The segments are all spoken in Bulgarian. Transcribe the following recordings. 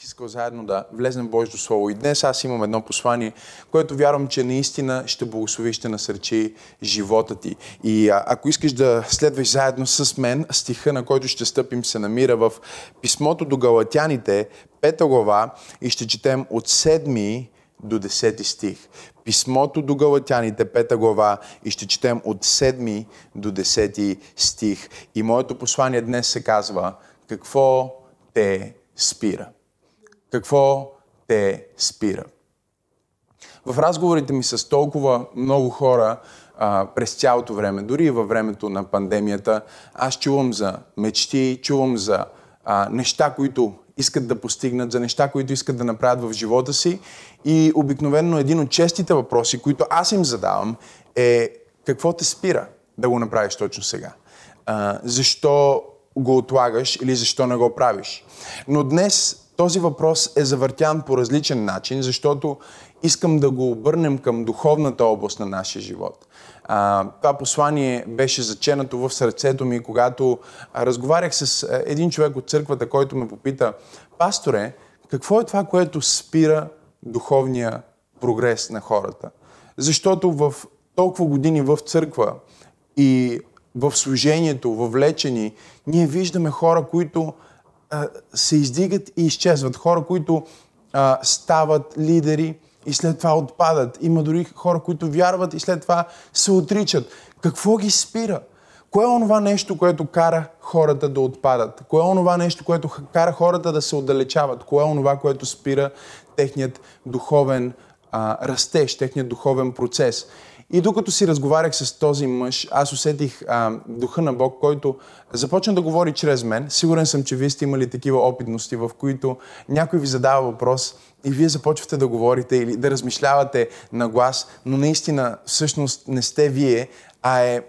бих искал заедно да влезнем в Божието Слово. И днес аз имам едно послание, което вярвам, че наистина ще благослови, ще насърчи живота ти. И а, ако искаш да следваш заедно с мен, стиха, на който ще стъпим, се намира в писмото до Галатяните, пета глава, и ще четем от 7 до 10 стих. Писмото до Галатяните, пета глава, и ще четем от 7 до 10 стих. И моето послание днес се казва, какво те спира? Какво те спира? В разговорите ми с толкова много хора а, през цялото време, дори и във времето на пандемията, аз чувам за мечти, чувам за а, неща, които искат да постигнат, за неща, които искат да направят в живота си. И обикновено един от честите въпроси, които аз им задавам е какво те спира да го направиш точно сега? А, защо го отлагаш или защо не го правиш? Но днес този въпрос е завъртян по различен начин, защото искам да го обърнем към духовната област на нашия живот. А, това послание беше заченато в сърцето ми, когато разговарях с един човек от църквата, който ме попита, пасторе, какво е това, което спира духовния прогрес на хората? Защото в толкова години в църква и в служението, въвлечени, ние виждаме хора, които се издигат и изчезват. Хора, които а, стават лидери и след това отпадат. Има дори хора, които вярват и след това се отричат. Какво ги спира? Кое е онова нещо, което кара хората да отпадат? Кое е онова нещо, което кара хората да се отдалечават? Кое е онова, което спира техният духовен а, растеж, техният духовен процес? И докато си разговарях с този мъж, аз усетих а, духа на Бог, който започна да говори чрез мен. Сигурен съм, че вие сте имали такива опитности, в които някой ви задава въпрос и вие започвате да говорите или да размишлявате на глас, но наистина всъщност не сте вие, а е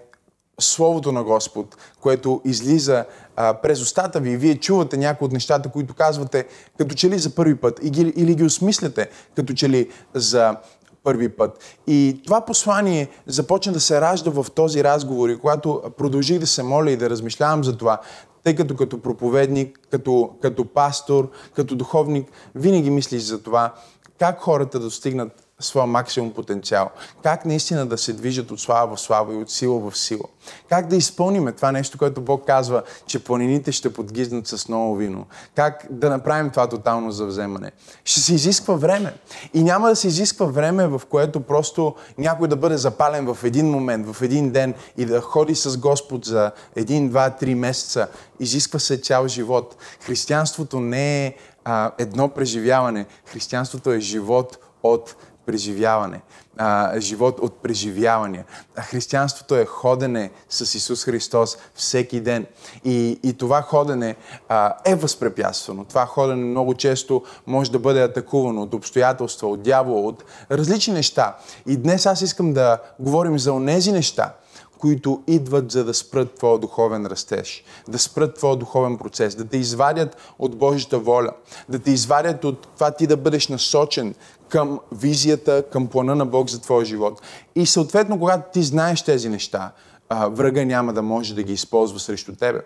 Словото на Господ, което излиза а, през устата ви и вие чувате някои от нещата, които казвате като че ли за първи път и ги, или ги осмисляте като че ли за първи път. И това послание започна да се ражда в този разговор и когато продължих да се моля и да размишлявам за това, тъй като като проповедник, като, като пастор, като духовник, винаги мислиш за това как хората достигнат своя максимум потенциал. Как наистина да се движат от слава в слава и от сила в сила. Как да изпълним това нещо, което Бог казва, че планините ще подгизнат с ново вино. Как да направим това тотално завземане. Ще се изисква време. И няма да се изисква време, в което просто някой да бъде запален в един момент, в един ден и да ходи с Господ за един, два, три месеца. Изисква се цял живот. Християнството не е а, едно преживяване. Християнството е живот от преживяване, а, живот от преживявания. А християнството е ходене с Исус Христос всеки ден. И, и това ходене а, е възпрепятствано. Това ходене много често може да бъде атакувано от обстоятелства, от дявола, от различни неща. И днес аз искам да говорим за онези неща, които идват за да спрат твоя духовен растеж, да спрат твоя духовен процес, да те извадят от Божията воля, да те извадят от това ти да бъдеш насочен към визията, към плана на Бог за твоя живот. И съответно, когато ти знаеш тези неща, врага няма да може да ги използва срещу тебе.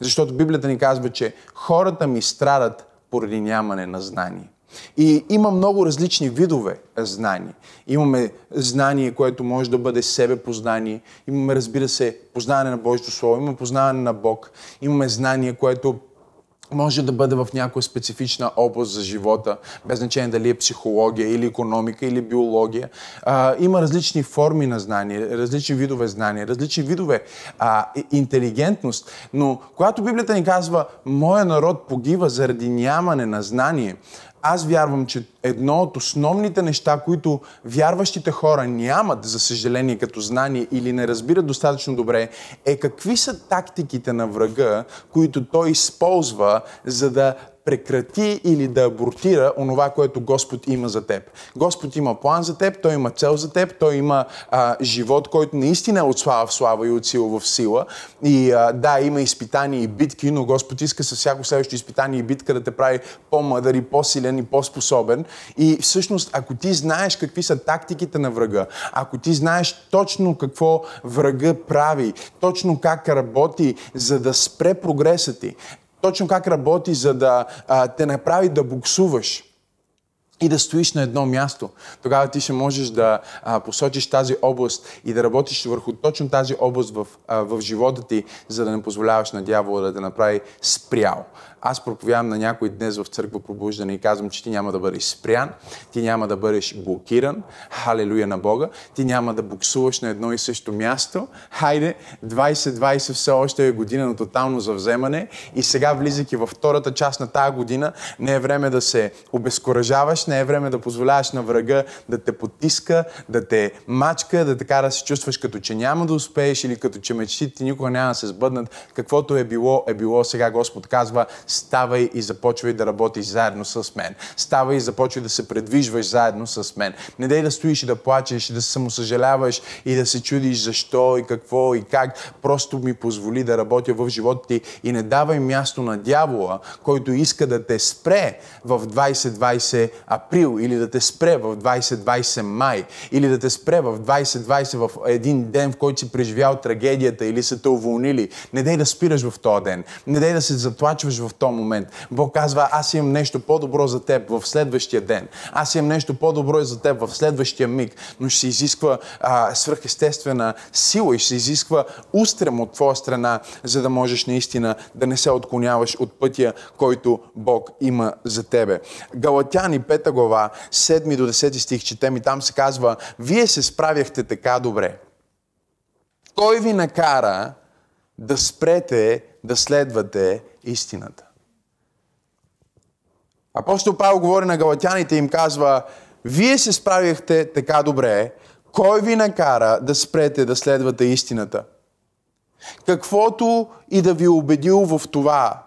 Защото Библията ни казва, че хората ми страдат поради нямане на знание. И има много различни видове знания. Имаме знание, което може да бъде себепознание. Имаме, разбира се, познаване на Божието Слово. Имаме познаване на Бог. Имаме знание, което може да бъде в някоя специфична област за живота, без значение дали е психология или економика или биология. А, има различни форми на знание, различни видове знания, различни видове а, интелигентност. Но когато Библията ни казва, моя народ погива заради нямане на знание, аз вярвам, че едно от основните неща, които вярващите хора нямат, за съжаление, като знание или не разбират достатъчно добре, е какви са тактиките на врага, които той използва, за да прекрати или да абортира онова, което Господ има за теб. Господ има план за теб, Той има цел за теб, Той има а, живот, който наистина е от слава в слава и от сила в сила. И а, да, има изпитания и битки, но Господ иска със всяко следващо изпитание и битка да те прави по-мъдър и по-силен и по-способен. И всъщност, ако ти знаеш какви са тактиките на врага, ако ти знаеш точно какво врага прави, точно как работи, за да спре прогреса ти, точно как работи, за да а, те направи да буксуваш и да стоиш на едно място. Тогава ти ще можеш да а, посочиш тази област и да работиш върху точно тази област в, а, в живота ти, за да не позволяваш на дявола да те направи спрял аз проповядвам на някой днес в църква пробуждане и казвам, че ти няма да бъдеш спрян, ти няма да бъдеш блокиран, халелуя на Бога, ти няма да буксуваш на едно и също място. Хайде, 2020 все още е година на тотално завземане и сега влизайки във втората част на тази година, не е време да се обезкуражаваш, не е време да позволяваш на врага да те потиска, да те мачка, да така да се чувстваш като че няма да успееш или като че мечтите никога няма да се сбъднат. Каквото е било, е било. Сега Господ казва, ставай и започвай да работиш заедно с мен. Ставай и започвай да се предвижваш заедно с мен. Не дай да стоиш и да плачеш, и да се самосъжаляваш и да се чудиш защо и какво и как. Просто ми позволи да работя в живота ти и не давай място на дявола, който иска да те спре в 2020 април или да те спре в 2020 май или да те спре в 2020 в един ден, в който си преживял трагедията или са те уволнили. Не дай да спираш в този ден. Не дай да се заплачваш в този момент. Бог казва, аз имам нещо по-добро за теб в следващия ден. Аз имам нещо по-добро за теб в следващия миг. Но ще се изисква а, свръхестествена сила и ще се изисква устрем от твоя страна, за да можеш наистина да не се отклоняваш от пътя, който Бог има за тебе. Галатяни 5 глава, 7 до 10 стих четем и там се казва, вие се справяхте така добре. Кой ви накара да спрете да следвате истината? Апостол Павел говори на галатяните и им казва, вие се справихте така добре, кой ви накара да спрете да следвате истината? Каквото и да ви е убедил в това,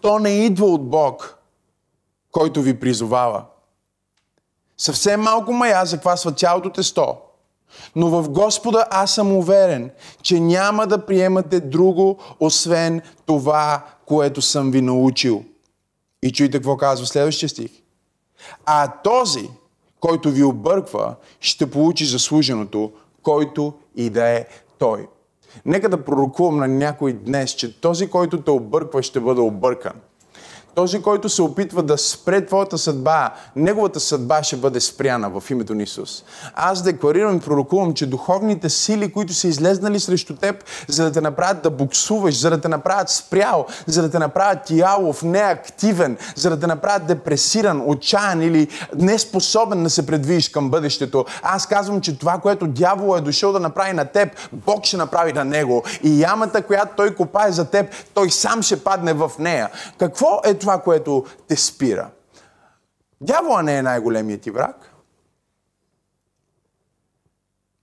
то не идва от Бог, който ви призовава. Съвсем малко мая заквасва цялото тесто. Но в Господа аз съм уверен, че няма да приемате друго, освен това, което съм ви научил – и чуйте какво казва следващия стих. А този, който ви обърква, ще получи заслуженото, който и да е той. Нека да пророкувам на някой днес, че този, който те обърква, ще бъде объркан. Този, който се опитва да спре твоята съдба, неговата съдба ще бъде спряна в името на Исус. Аз декларирам и пророкувам, че духовните сили, които са излезнали срещу теб, за да те направят да буксуваш, за да те направят спрял, за да те направят ялов, неактивен, за да те направят депресиран, отчаян или неспособен да се предвижиш към бъдещето. Аз казвам, че това, което дявол е дошъл да направи на теб, Бог ще направи на него. И ямата, която той копае за теб, той сам ще падне в нея. Какво е което те спира. Дявола не е най-големият ти враг.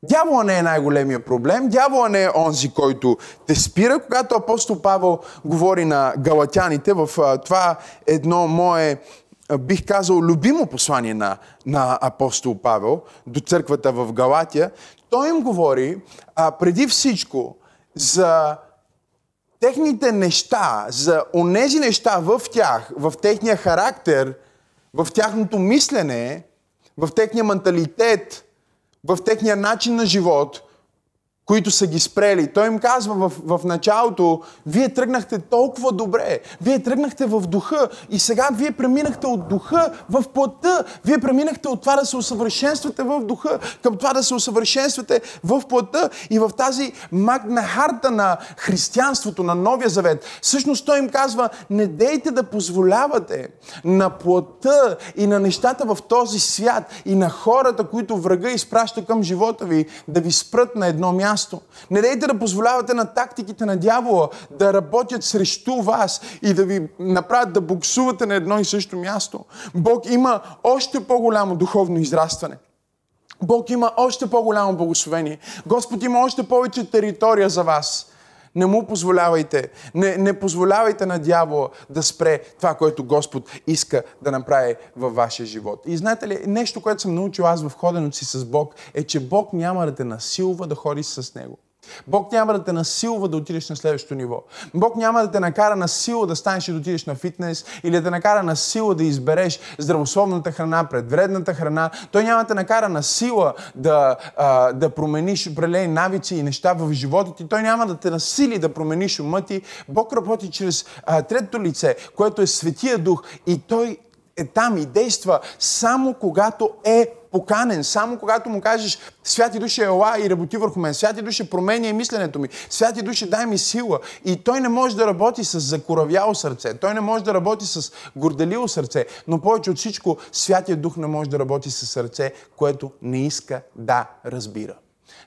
Дявола не е най-големия проблем. Дявола не е онзи, който те спира. Когато апостол Павел говори на галатяните в това едно мое, бих казал, любимо послание на, на апостол Павел до църквата в Галатия, той им говори а, преди всичко за техните неща, за онези неща в тях, в техния характер, в тяхното мислене, в техния менталитет, в техния начин на живот – които са ги спрели. Той им казва в, в началото, вие тръгнахте толкова добре, вие тръгнахте в духа и сега вие преминахте от духа в плътта. Вие преминахте от това да се усъвършенствате в духа към това да се усъвършенствате в плътта и в тази магна харта на християнството, на Новия Завет. Всъщност той им казва, не дейте да позволявате на плътта и на нещата в този свят и на хората, които врага изпраща към живота ви, да ви спрат на едно място място. Не дейте да позволявате на тактиките на дявола да работят срещу вас и да ви направят да буксувате на едно и също място. Бог има още по-голямо духовно израстване. Бог има още по-голямо благословение. Господ има още повече територия за вас. Не му позволявайте. Не, не позволявайте на дявола да спре това, което Господ иска да направи във вашия живот. И знаете ли, нещо, което съм научил аз в ходенето си с Бог, е, че Бог няма да те насилва да ходиш с Него. Бог няма да те насилва да отидеш на следващото ниво. Бог няма да те накара на сила да станеш и да отидеш на фитнес или да те накара на сила да избереш здравословната храна пред вредната храна. Той няма да те накара на сила да, а, да промениш определени навици и неща в живота ти. Той няма да те насили да промениш ума ти. Бог работи чрез а, третото лице, което е Светия Дух и Той е там и действа само когато е поканен, само когато му кажеш Святи Душе, ела и работи върху мен. Святи Душе, променя мисленето ми. Святи Душе, дай ми сила. И той не може да работи с закоравяло сърце. Той не може да работи с горделиво сърце. Но повече от всичко, Святия Дух не може да работи с сърце, което не иска да разбира.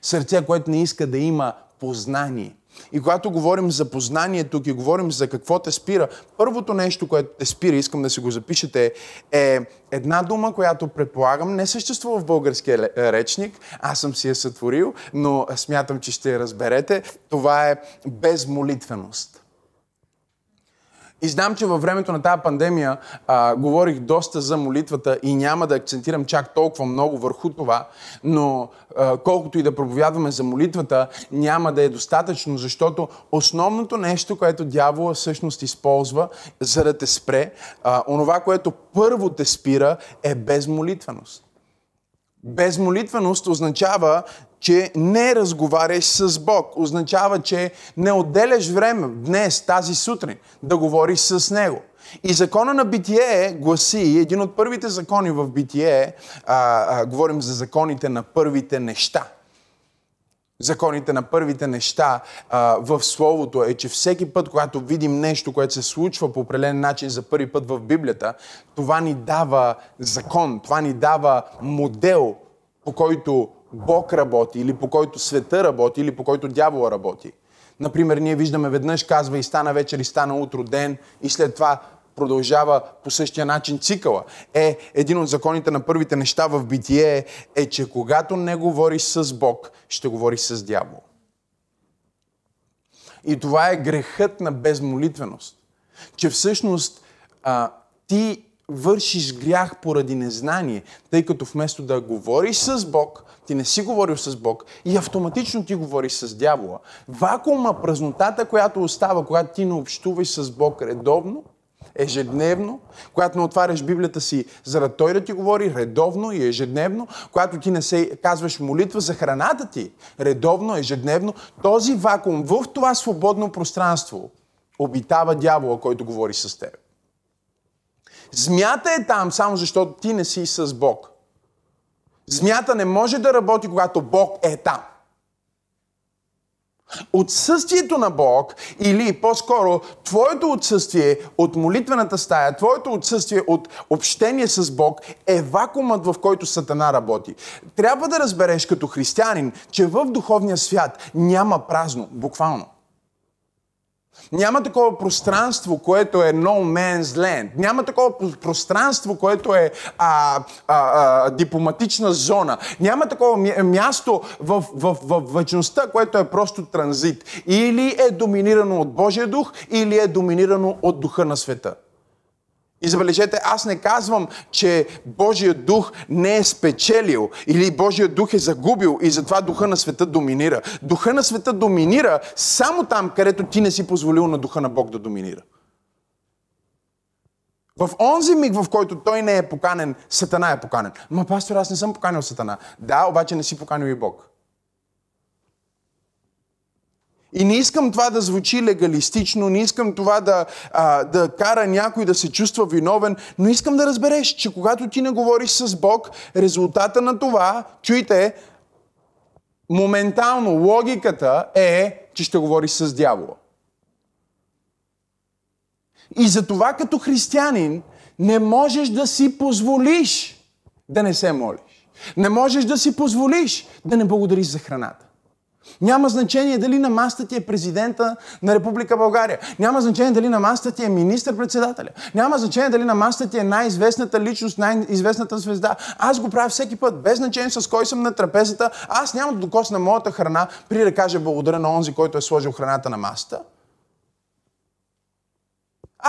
Сърце, което не иска да има познание. И когато говорим за познание тук и говорим за какво те спира, първото нещо, което те спира, искам да си го запишете, е една дума, която предполагам не съществува в българския речник. Аз съм си я сътворил, но смятам, че ще я разберете. Това е безмолитвеност. И знам, че във времето на тази пандемия а, говорих доста за молитвата и няма да акцентирам чак толкова много върху това, но а, колкото и да проповядваме за молитвата, няма да е достатъчно, защото основното нещо, което дявола всъщност използва, за да те спре, а, онова, което първо те спира, е безмолитвеност. Безмолитвеност означава, че не разговаряш с Бог. Означава, че не отделяш време днес, тази сутрин, да говориш с Него. И закона на битие гласи, един от първите закони в битие, а, а, говорим за законите на първите неща. Законите на първите неща а, в Словото е, че всеки път, когато видим нещо, което се случва по определен начин за първи път в Библията, това ни дава закон, това ни дава модел, по който Бог работи, или по който света работи, или по който дявола работи. Например, ние виждаме веднъж казва и стана вечер, и стана утро ден, и след това продължава по същия начин цикъла. Е, един от законите на първите неща в битие е, че когато не говориш с Бог, ще говориш с дявол. И това е грехът на безмолитвеност. Че всъщност а, ти вършиш грях поради незнание, тъй като вместо да говориш с Бог, ти не си говорил с Бог и автоматично ти говориш с дявола. Вакуума, празнотата, която остава, когато ти не общуваш с Бог редовно, ежедневно, когато не отваряш Библията си, за да Той да ти говори редовно и ежедневно, когато ти не се казваш молитва за храната ти, редовно, ежедневно, този вакуум в това свободно пространство обитава дявола, който говори с теб. Змията е там само защото ти не си с Бог. Змията не може да работи, когато Бог е там. Отсъствието на Бог или по-скоро твоето отсъствие от молитвената стая, твоето отсъствие от общение с Бог е вакуумът, в който Сатана работи. Трябва да разбереш като християнин, че в духовния свят няма празно, буквално. Няма такова пространство, което е no man's land. Няма такова пространство, което е а, а, а, дипломатична зона. Няма такова място в, в, в, в вечността, което е просто транзит. Или е доминирано от Божия дух, или е доминирано от духа на света. И забележете, аз не казвам, че Божия дух не е спечелил или Божия дух е загубил и затова духа на света доминира. Духа на света доминира само там, където ти не си позволил на духа на Бог да доминира. В онзи миг, в който той не е поканен, Сатана е поканен. Ма, пастор, аз не съм поканил Сатана. Да, обаче не си поканил и Бог. И не искам това да звучи легалистично, не искам това да, а, да кара някой да се чувства виновен, но искам да разбереш, че когато ти не говориш с Бог, резултата на това, чуйте, моментално логиката е, че ще говориш с дявола. И за това като християнин не можеш да си позволиш да не се молиш. Не можеш да си позволиш да не благодариш за храната. Няма значение дали на маста ти е президента на Република България. Няма значение дали на маста ти е министър-председателя. Няма значение дали на маста ти е най-известната личност, най-известната звезда. Аз го правя всеки път, без значение с кой съм на трапезата. Аз няма да докосна моята храна, при да кажа благодаря на онзи, който е сложил храната на масата.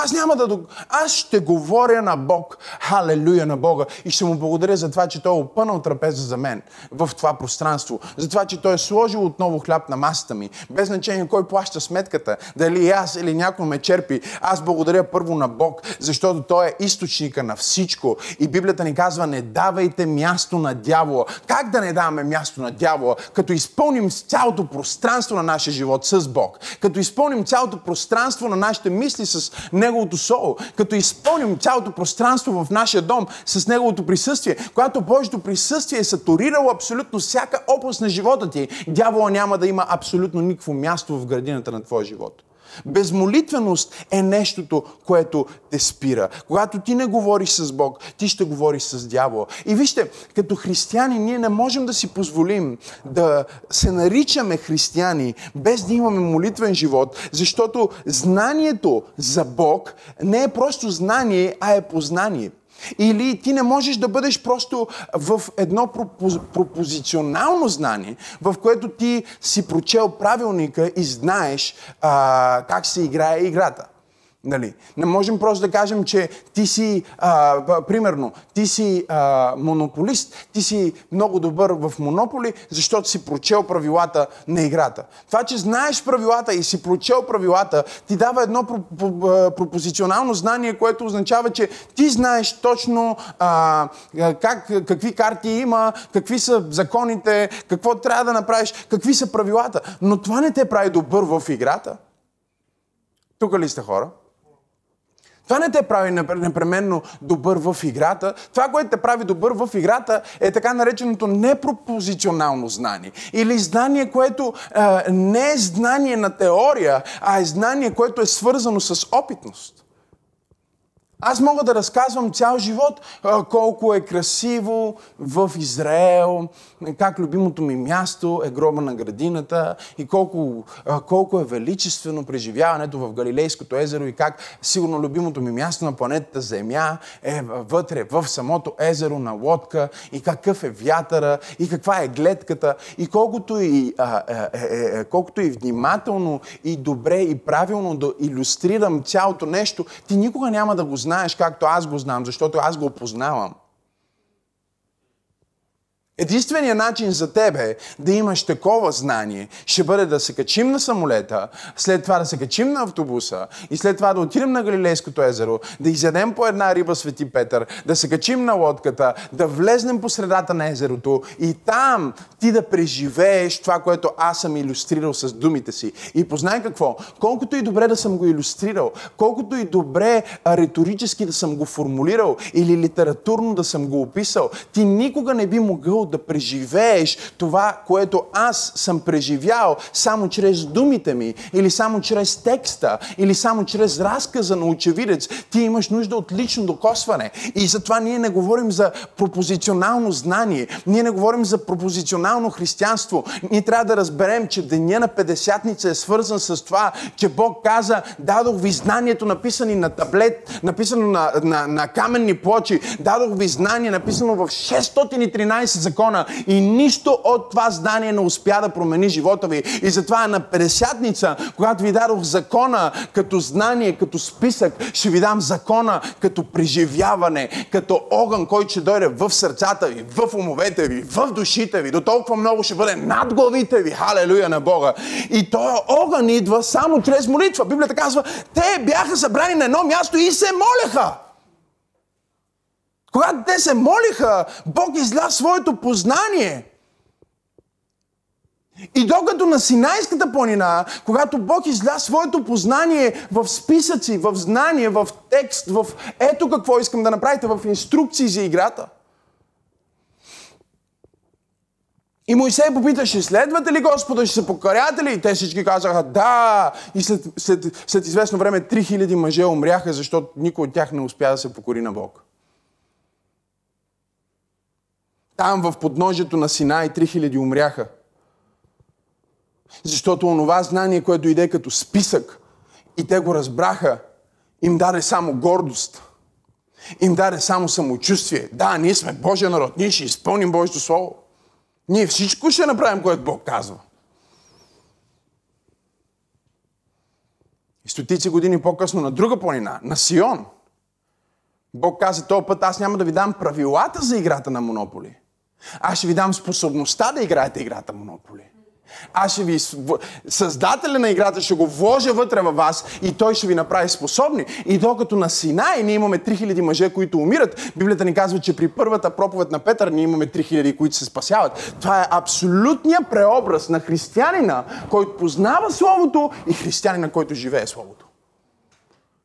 Аз няма да... дог- Аз ще говоря на Бог. Халелуя на Бога. И ще му благодаря за това, че Той е опънал трапеза за мен в това пространство. За това, че Той е сложил отново хляб на масата ми. Без значение кой плаща сметката. Дали аз или някой ме черпи. Аз благодаря първо на Бог, защото Той е източника на всичко. И Библията ни казва, не давайте място на дявола. Как да не даваме място на дявола? Като изпълним цялото пространство на нашия живот с Бог. Като изпълним цялото пространство на нашите мисли с Неговото Слово. Като изпълним цялото пространство в нашия дом с Неговото присъствие. Когато Божието присъствие е сатурирало абсолютно всяка област на живота ти, дявола няма да има абсолютно никакво място в градината на твоя живот. Безмолитвеност е нещото, което те спира. Когато ти не говориш с Бог, ти ще говориш с дявола. И вижте, като християни, ние не можем да си позволим да се наричаме християни без да имаме молитвен живот, защото знанието за Бог не е просто знание, а е познание. Или ти не можеш да бъдеш просто в едно пропоз, пропозиционално знание, в което ти си прочел правилника и знаеш а, как се играе играта. Нали? Не можем просто да кажем, че ти си, а, примерно, ти си а, монополист, ти си много добър в монополи, защото си прочел правилата на играта. Това, че знаеш правилата и си прочел правилата, ти дава едно пропозиционално знание, което означава, че ти знаеш точно а, как, какви карти има, какви са законите, какво трябва да направиш, какви са правилата. Но това не те прави добър в играта. Тук ли сте хора? Това не те прави непременно добър в играта. Това, което те прави добър в играта, е така нареченото непропозиционално знание. Или знание, което е, не е знание на теория, а е знание, което е свързано с опитност. Аз мога да разказвам цял живот колко е красиво в Израел, как любимото ми място е гроба на градината и колко, колко е величествено преживяването в Галилейското езеро и как сигурно любимото ми място на планетата Земя е вътре в самото езеро на лодка и какъв е вятъра и каква е гледката и колкото и, е, е, е, колкото и внимателно и добре и правилно да иллюстрирам цялото нещо, ти никога няма да го знаеш знаеш както аз го знам, защото аз го познавам. Единственият начин за тебе да имаш такова знание ще бъде да се качим на самолета, след това да се качим на автобуса и след това да отидем на Галилейското езеро, да изядем по една риба Свети Петър, да се качим на лодката, да влезнем по средата на езерото и там ти да преживееш това, което аз съм иллюстрирал с думите си. И познай какво? Колкото и добре да съм го иллюстрирал, колкото и добре риторически да съм го формулирал или литературно да съм го описал, ти никога не би могъл да преживееш това, което аз съм преживял само чрез думите ми, или само чрез текста, или само чрез разказа на очевидец. Ти имаш нужда от лично докосване. И затова ние не говорим за пропозиционално знание. Ние не говорим за пропозиционално християнство. Ние трябва да разберем, че деня на Педесятница е свързан с това, че Бог каза, дадох ви знанието написани на таблет, написано на, на, на каменни плочи, дадох ви знание написано в 613 закона закона и нищо от това знание не успя да промени живота ви. И затова на 50 когато ви дадох закона като знание, като списък, ще ви дам закона като преживяване, като огън, който ще дойде в сърцата ви, в умовете ви, в душите ви. До толкова много ще бъде над главите ви. Халелуя на Бога. И този огън идва само чрез молитва. Библията казва, те бяха събрани на едно място и се молеха. Когато те се молиха, Бог изля своето познание. И докато на Синайската планина, когато Бог изля своето познание в списъци, в знание, в текст, в ето какво искам да направите, в инструкции за играта. И Моисей попиташе, следвате ли Господа, ще се покоряте ли? И те всички казаха, да. И след, след, след известно време 3000 мъже умряха, защото никой от тях не успя да се покори на Бог. Там в подножието на Синай 3000 умряха. Защото онова знание, което дойде като списък и те го разбраха, им даде само гордост. Им даде само самочувствие. Да, ние сме Божия народ, ние ще изпълним Божието Слово. Ние всичко ще направим, което Бог казва. И стотици години по-късно на друга планина, на Сион, Бог каза, този път аз няма да ви дам правилата за играта на Монополи. Аз ще ви дам способността да играете играта Монополи. Аз ще ви... Създателя на играта ще го вложа вътре във вас и той ще ви направи способни. И докато на Синай ние имаме 3000 мъже, които умират, Библията ни казва, че при първата проповед на Петър ние имаме 3000, които се спасяват. Това е абсолютният преобраз на християнина, който познава Словото и християнина, който живее Словото.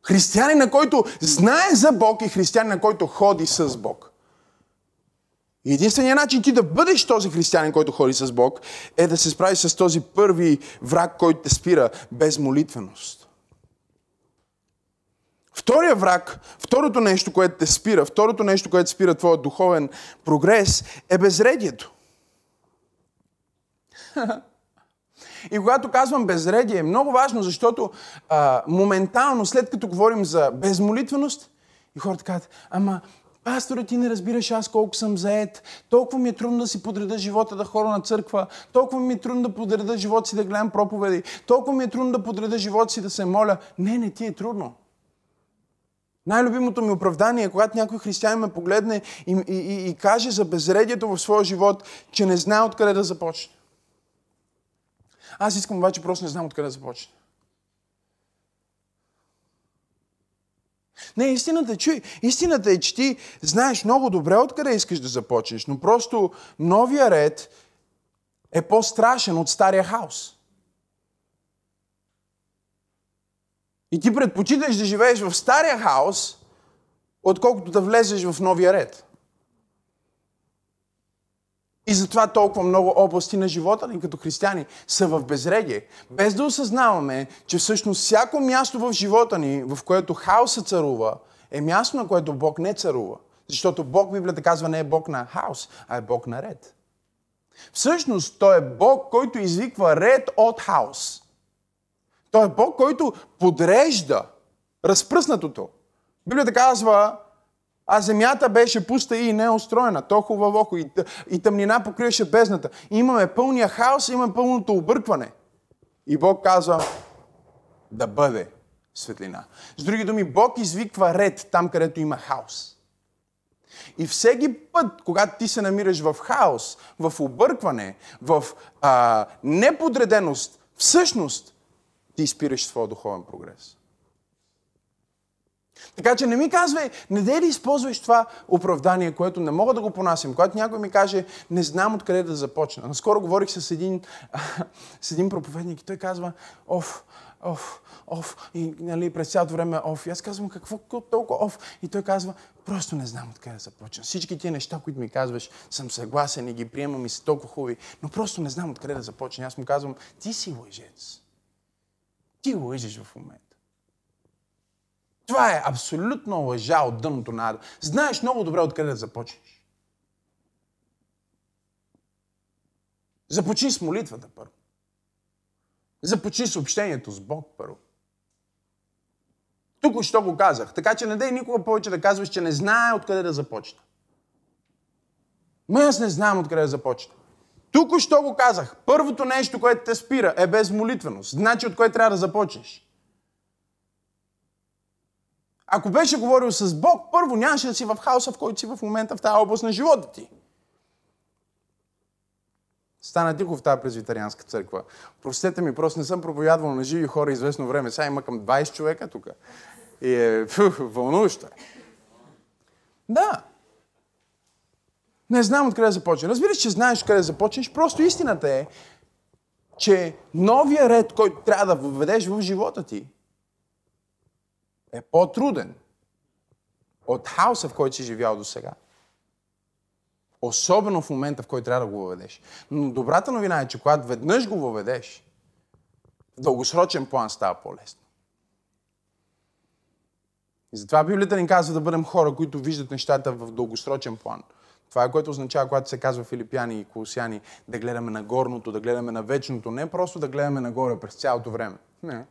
Християнина, който знае за Бог и християнина, който ходи с Бог. Единственият начин ти да бъдеш този християнин, който ходи с Бог, е да се справиш с този първи враг, който те спира без молитвеност. Втория враг, второто нещо, което те спира, второто нещо, което спира твоя духовен прогрес, е безредието. И когато казвам безредие, е много важно, защото а, моментално, след като говорим за безмолитвеност, и хората казват, ама Пасторе, ти не разбираш аз колко съм заед. Толкова ми е трудно да си подреда живота да хора на църква. Толкова ми е трудно да подреда живота си да гледам проповеди. Толкова ми е трудно да подреда живота си да се моля. Не, не ти е трудно. Най-любимото ми оправдание е, когато някой християн ме погледне и, и, и, и каже за безредието в своя живот, че не знае откъде да започне. Аз искам обаче просто не знам откъде да започне. Не, истината е, чуй, истината е, че ти знаеш много добре откъде искаш да започнеш, но просто новия ред е по-страшен от стария хаос. И ти предпочиташ да живееш в стария хаос, отколкото да влезеш в новия ред. И затова толкова много области на живота ни като християни са в безредие. Без да осъзнаваме, че всъщност всяко място в живота ни, в което хаоса царува, е място, на което Бог не царува. Защото Бог, Библията казва, не е Бог на хаос, а е Бог на ред. Всъщност, Той е Бог, който извиква ред от хаос. Той е Бог, който подрежда разпръснатото. Библията казва, а земята беше пуста и неустроена, толкова вохо и, и тъмнина покриваше бездната. Имаме пълния хаос, имаме пълното объркване. И Бог казва да бъде светлина. С други думи, Бог извиква ред там, където има хаос. И всеки път, когато ти се намираш в хаос, в объркване, в а, неподреденост, всъщност ти спираш своя духовен прогрес. Така че не ми казвай, не дей да използваш това оправдание, което не мога да го понасям. Когато някой ми каже, не знам откъде да започна. Наскоро говорих с един, с един проповедник и той казва, оф, оф, оф, и нали, през цялото време оф. И аз казвам, какво толкова оф? И той казва, просто не знам откъде да започна. Всички тия неща, които ми казваш, съм съгласен и ги приемам и са толкова хубави, но просто не знам откъде да започна. Аз му казвам, ти си лъжец. Ти лъжеш в момента. Това е абсолютно лъжа от дъното на ада. Знаеш много добре откъде да започнеш. Започни с молитвата първо. Започни с общението с Бог първо. Тук що го казах. Така че не дай никога повече да казваш, че не знае откъде да започне. Ма аз не знам откъде да започна. Тук що го казах. Първото нещо, което те спира е безмолитвеност. Значи от кое трябва да започнеш. Ако беше говорил с Бог, първо нямаше да си в хаоса, в който си в момента в тази област на живота ти. Стана тихо в тази презвитарианска църква. Простете ми, просто не съм проповядвал на живи хора известно време. Сега има към 20 човека тук. И е вълнуващо. Да. Не знам откъде да започна. Разбираш, че знаеш къде да започнеш. Просто истината е, че новия ред, който трябва да въведеш в живота ти, е по-труден от хаоса, в който си живял до сега. Особено в момента, в който трябва да го въведеш. Но добрата новина е, че когато веднъж го въведеш, в дългосрочен план става по-лесно. И затова Библията ни казва да бъдем хора, които виждат нещата в дългосрочен план. Това е което означава, когато се казва Филипяни и Колосяни, да гледаме на горното, да гледаме на вечното, не просто да гледаме нагоре през цялото време. Не.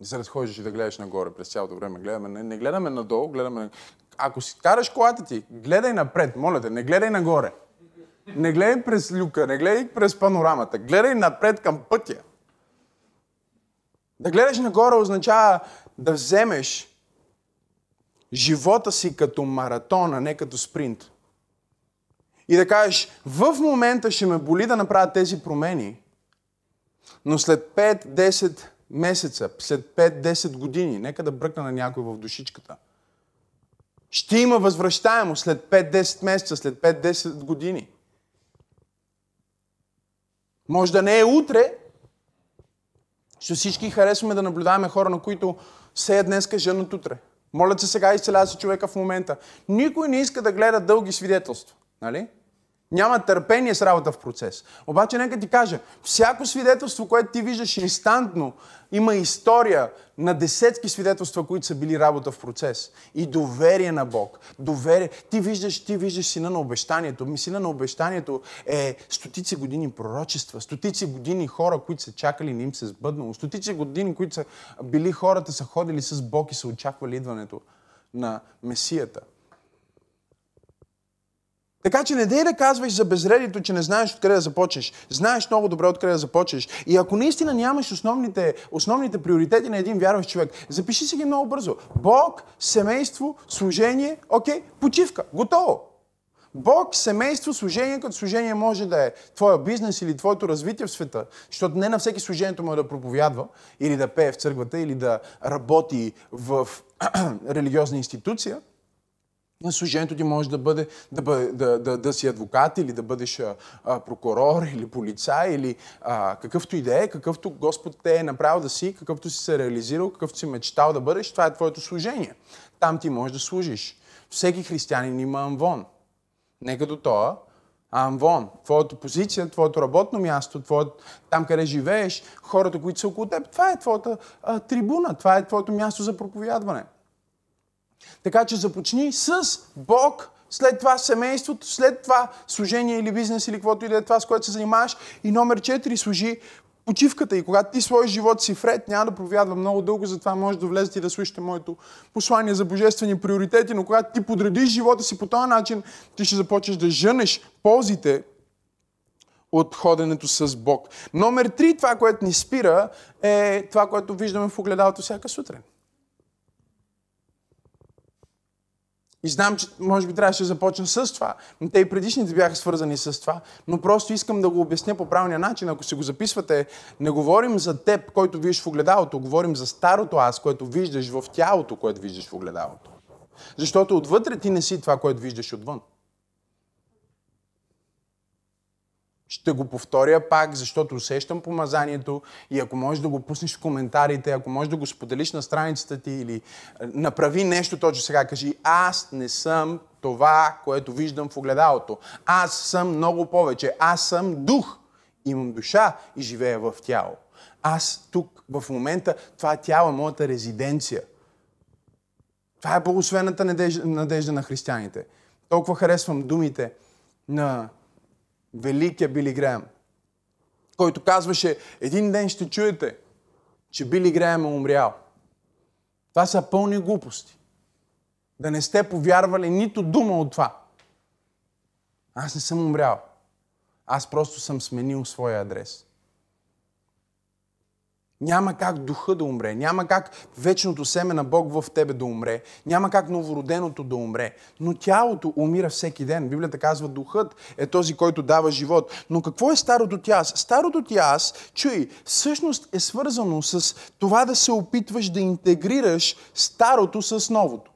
Не се разходиш и да гледаш нагоре през цялото време. Гледаме, не, не гледаме надолу, гледаме... Ако си караш колата ти, гледай напред, моля те, не гледай нагоре. Не гледай през люка, не гледай през панорамата, гледай напред към пътя. Да гледаш нагоре означава да вземеш живота си като маратон, а не като спринт. И да кажеш, в момента ще ме боли да направя тези промени, но след 5-10 месеца, след 5-10 години, нека да бръкна на някой в душичката, ще има възвръщаемо след 5-10 месеца, след 5-10 години. Може да не е утре, защото всички харесваме да наблюдаваме хора, на които сеят днеска, женат утре. Молят се сега, изцелява се човека в момента. Никой не иска да гледа дълги свидетелства. Нали? Няма търпение с работа в процес. Обаче нека ти кажа, всяко свидетелство, което ти виждаш инстантно, има история на десетки свидетелства, които са били работа в процес. И доверие на Бог. Доверие. Ти виждаш, ти виждаш сина на обещанието. Ми сина на обещанието е стотици години пророчества, стотици години хора, които са чакали, не им се сбъднало. Стотици години, които са били хората, са ходили с Бог и са очаквали идването на Месията. Така че не дей да казваш за безредието, че не знаеш откъде да започнеш. Знаеш много добре откъде да започнеш. И ако наистина нямаш основните, основните приоритети на един вярващ човек, запиши си ги много бързо. Бог, семейство, служение, окей, почивка, готово. Бог, семейство, служение, като служение може да е твоя бизнес или твоето развитие в света, защото не на всеки служението може да проповядва или да пее в църквата или да работи в религиозна институция. Служението ти може да бъде да, бъде, да, да, да си адвокат или да бъдеш а, прокурор или полицай или а, какъвто и да е, какъвто Господ те е направил да си, какъвто си се реализирал, какъвто си мечтал да бъдеш, това е твоето служение. Там ти можеш да служиш. Всеки християнин има амвон. Не като това, а амвон. Твоята позиция, твоето работно място, твоят, там къде живееш, хората, които са около теб, това е твоята а, трибуна, това е твоето място за проповядване. Така че започни с Бог, след това семейството, след това служение или бизнес или каквото и да е това, с което се занимаваш. И номер 4 служи почивката. И когато ти своя живот си вред, няма да провядва много дълго, затова може да влезете и да слушате моето послание за божествени приоритети, но когато ти подредиш живота си по този начин, ти ще започнеш да жънеш ползите от ходенето с Бог. Номер три, това, което ни спира, е това, което виждаме в огледалото всяка сутрин. И знам, че може би трябваше да започна с това. Но те и предишните бяха свързани с това. Но просто искам да го обясня по правилния начин. Ако си го записвате, не говорим за теб, който виждаш в огледалото. Говорим за старото аз, което виждаш в тялото, което виждаш в огледалото. Защото отвътре ти не си това, което виждаш отвън. Ще го повторя пак, защото усещам помазанието и ако можеш да го пуснеш в коментарите, ако можеш да го споделиш на страницата ти или е, направи нещо точно сега, кажи аз не съм това, което виждам в огледалото. Аз съм много повече. Аз съм дух. Имам душа и живея в тяло. Аз тук в момента, това е тяло, моята резиденция. Това е благословената надежда, надежда на християните. Толкова харесвам думите на великия Били Греем, който казваше, един ден ще чуете, че Били Греем е умрял. Това са пълни глупости. Да не сте повярвали нито дума от това. Аз не съм умрял. Аз просто съм сменил своя адрес. Няма как духа да умре, няма как вечното семе на Бог в тебе да умре, няма как новороденото да умре, но тялото умира всеки ден. Библията казва, духът е този, който дава живот. Но какво е старото ти аз? Старото ти аз, чуй, всъщност е свързано с това да се опитваш да интегрираш старото с новото.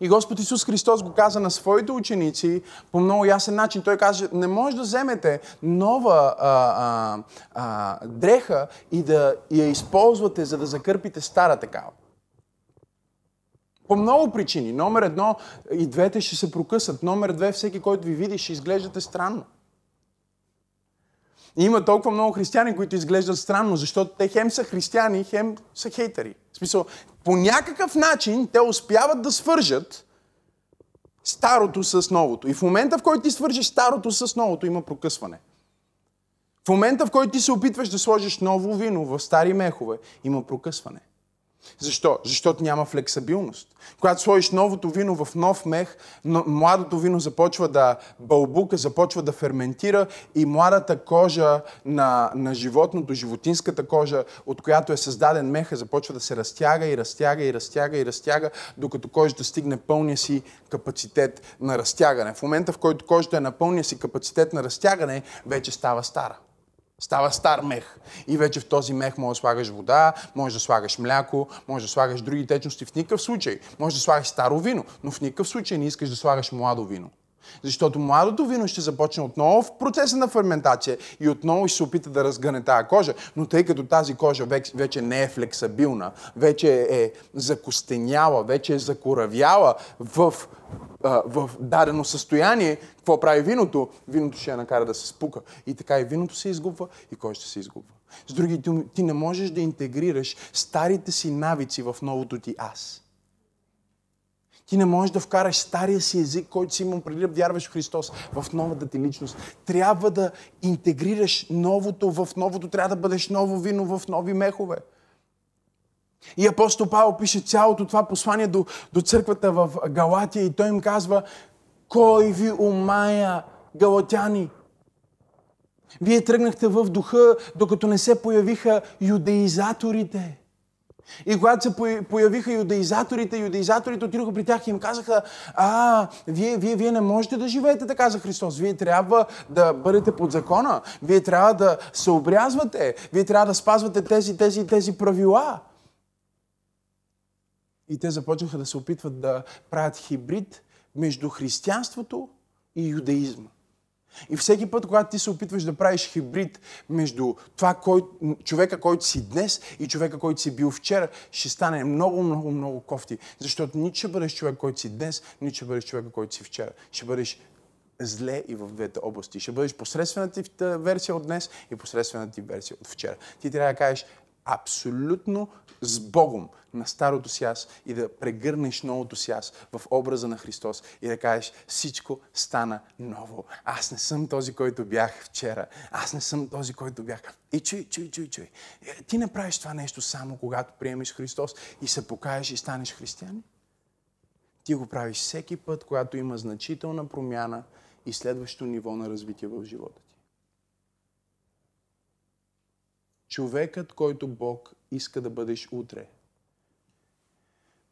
И Господ Исус Христос го каза на своите ученици по много ясен начин. Той каже, не може да вземете нова а, а, а, дреха и да я използвате, за да закърпите стара такава. По много причини. Номер едно, и двете ще се прокъсат. Номер две, всеки, който ви види, ще изглеждате странно. И има толкова много християни, които изглеждат странно, защото те хем са християни, хем са хейтери. В смисъл, по някакъв начин те успяват да свържат старото с новото. И в момента, в който ти свържеш старото с новото, има прокъсване. В момента, в който ти се опитваш да сложиш ново вино в стари мехове, има прокъсване. Защо? Защото няма флексабилност. Когато сложиш новото вино в нов мех, младото вино започва да бълбука, започва да ферментира и младата кожа на, на животното, животинската кожа, от която е създаден меха, започва да се разтяга и разтяга и разтяга и разтяга, докато кожата стигне пълния си капацитет на разтягане. В момента, в който кожата е на пълния си капацитет на разтягане, вече става стара. Става стар мех. И вече в този мех може да слагаш вода, може да слагаш мляко, може да слагаш други течности. В никакъв случай. Може да слагаш старо вино, но в никакъв случай не искаш да слагаш младо вино. Защото младото вино ще започне отново в процеса на ферментация и отново ще се опита да разгъне тази кожа. Но тъй като тази кожа вече не е флексабилна, вече е закостеняла, вече е закоравяла в, в дадено състояние, какво прави виното? Виното ще я накара да се спука. И така и виното се изгубва, и кожата се изгубва. С други думи, ти не можеш да интегрираш старите си навици в новото ти аз. Ти не можеш да вкараш стария си език, който си имал преди да вярваш в Христос, в новата ти личност. Трябва да интегрираш новото в новото. Трябва да бъдеш ново вино в нови мехове. И апостол Павел пише цялото това послание до, до църквата в Галатия и той им казва, кой ви умая, галатяни? Вие тръгнахте в духа, докато не се появиха юдеизаторите. И когато се появиха юдеизаторите, юдеизаторите отидоха при тях и им казаха, а, вие, вие, вие не можете да живеете така за Христос. Вие трябва да бъдете под закона. Вие трябва да се обрязвате. Вие трябва да спазвате тези, тези, тези правила. И те започнаха да се опитват да правят хибрид между християнството и юдеизма. И всеки път, когато ти се опитваш да правиш хибрид между това, кой, човека, който си днес и човека, който си бил вчера, ще стане много, много, много кофти. Защото нито ще бъдеш човек, който си днес, нито ще бъдеш човека, който си вчера. Ще бъдеш зле и в двете области. Ще бъдеш посредствената версия от днес и посредствената ти версия от вчера. Ти трябва да кажеш, абсолютно с Богом на старото си аз и да прегърнеш новото си аз в образа на Христос и да кажеш всичко стана ново. Аз не съм този, който бях вчера. Аз не съм този, който бях. И чуй, чуй, чуй, чуй. Е, ти не правиш това нещо само когато приемеш Христос и се покаеш и станеш християнин. Ти го правиш всеки път, когато има значителна промяна и следващо ниво на развитие в живота ти. Човекът, който Бог иска да бъдеш утре,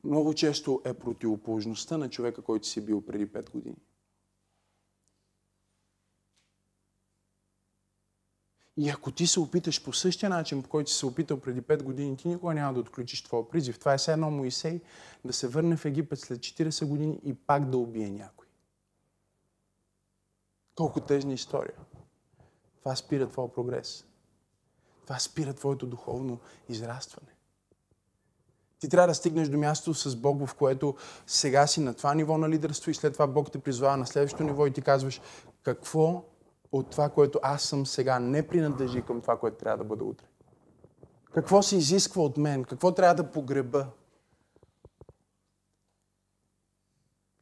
много често е противоположността на човека, който си бил преди 5 години. И ако ти се опиташ по същия начин, по който си се опитал преди 5 години, ти никога няма да отключиш твоя призив. Това е все едно Моисей да се върне в Египет след 40 години и пак да убие някой. Колко тежна история. Това спира твоя прогрес. Това спира твоето духовно израстване. Ти трябва да стигнеш до място с Бог, в което сега си на това ниво на лидерство и след това Бог те призвава на следващото ниво и ти казваш какво от това, което аз съм сега, не принадлежи към това, което трябва да бъде утре. Какво се изисква от мен? Какво трябва да погреба?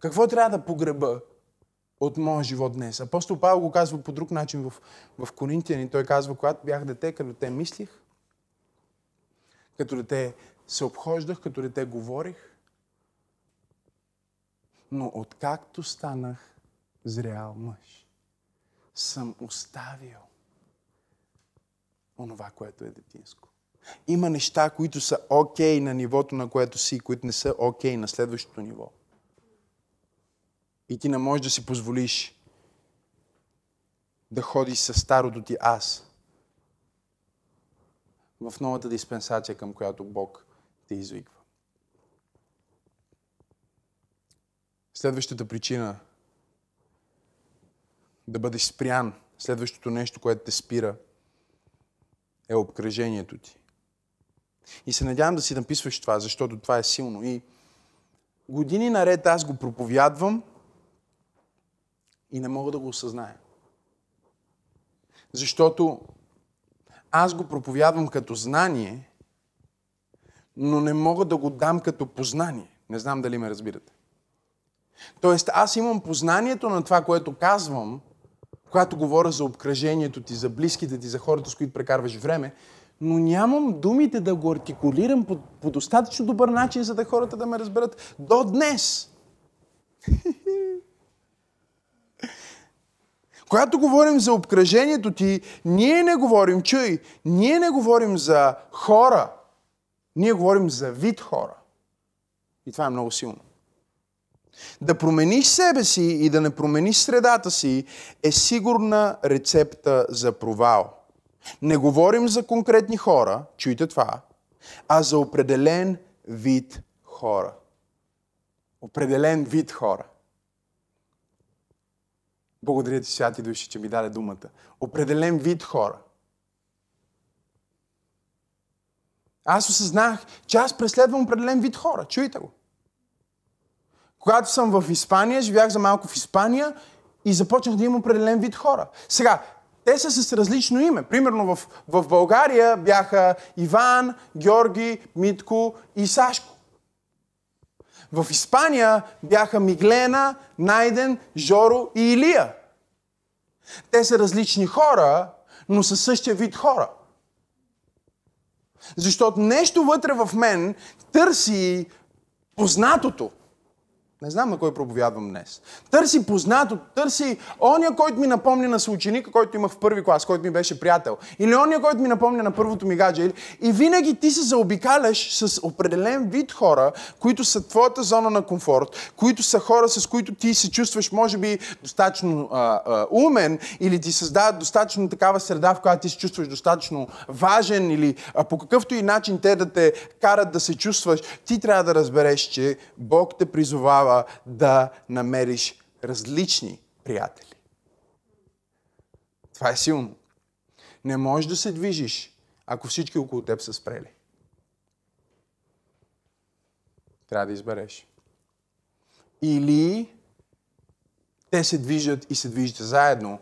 Какво трябва да погреба? От моя живот днес. Апостол Павел го казва по друг начин в, в Коринтияни. Той казва, когато бях дете, като те мислих, като дете се обхождах, като дете говорих, но откакто станах зрял мъж, съм оставил онова, което е детинско. Има неща, които са окей okay на нивото, на което си, които не са окей okay на следващото ниво. И ти не можеш да си позволиш да ходиш с старото ти аз в новата диспенсация, към която Бог те извиква. Следващата причина да бъдеш спрян, следващото нещо, което те спира, е обкръжението ти. И се надявам да си написваш това, защото това е силно. И години наред аз го проповядвам, и не мога да го осъзная. Защото аз го проповядвам като знание, но не мога да го дам като познание. Не знам дали ме разбирате. Тоест, аз имам познанието на това, което казвам, когато говоря за обкръжението ти, за близките ти, за хората, с които прекарваш време, но нямам думите да го артикулирам по, по достатъчно добър начин, за да хората да ме разберат до днес. Когато говорим за обкръжението ти, ние не говорим, чуй, ние не говорим за хора, ние говорим за вид хора. И това е много силно. Да промениш себе си и да не промениш средата си е сигурна рецепта за провал. Не говорим за конкретни хора, чуйте това, а за определен вид хора. Определен вид хора. Благодаря ти, святи души, че ми даде думата. Определен вид хора. Аз осъзнах, че аз преследвам определен вид хора. Чуйте го. Когато съм в Испания, живях за малко в Испания и започнах да имам определен вид хора. Сега, те са с различно име. Примерно в, в България бяха Иван, Георги, Митко и Сашко. В Испания бяха Миглена, Найден, Жоро и Илия. Те са различни хора, но са същия вид хора. Защото нещо вътре в мен търси познатото. Не знам на кой проповядвам днес. Търси познато, търси оня, който ми напомня на съученика, който имах в първи клас, който ми беше приятел. Или оня, който ми напомня на първото ми гадже. И винаги ти се заобикаляш с определен вид хора, които са твоята зона на комфорт, които са хора, с които ти се чувстваш, може би, достатъчно а, а, умен, или ти създават достатъчно такава среда, в която ти се чувстваш достатъчно важен, или а, по какъвто и начин те да те карат да се чувстваш, ти трябва да разбереш, че Бог те призовава трябва да намериш различни приятели. Това е силно. Не можеш да се движиш, ако всички около теб са спрели. Трябва да избереш. Или те се движат и се движите заедно,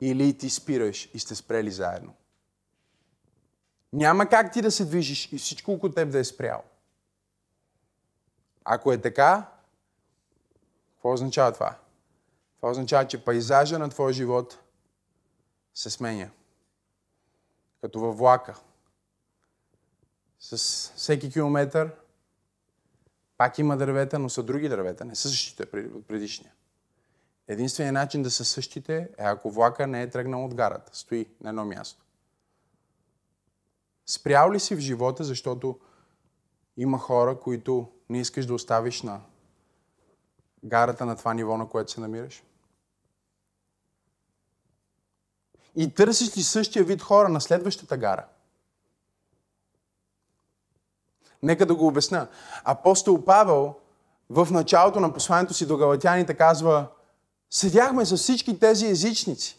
или ти спираш и сте спрели заедно. Няма как ти да се движиш и всичко около теб да е спряло. Ако е така, какво означава това? Това означава, че пейзажа на твоя живот се сменя. Като във влака. С всеки километър пак има дървета, но са други дървета, не са същите от предишния. Единственият начин да са същите е ако влака не е тръгнал от гарата, стои на едно място. Спрял ли си в живота, защото има хора, които не искаш да оставиш на гарата на това ниво, на което се намираш? И търсиш ли същия вид хора на следващата гара? Нека да го обясня. Апостол Павел в началото на посланието си до галатяните казва Седяхме с всички тези езичници.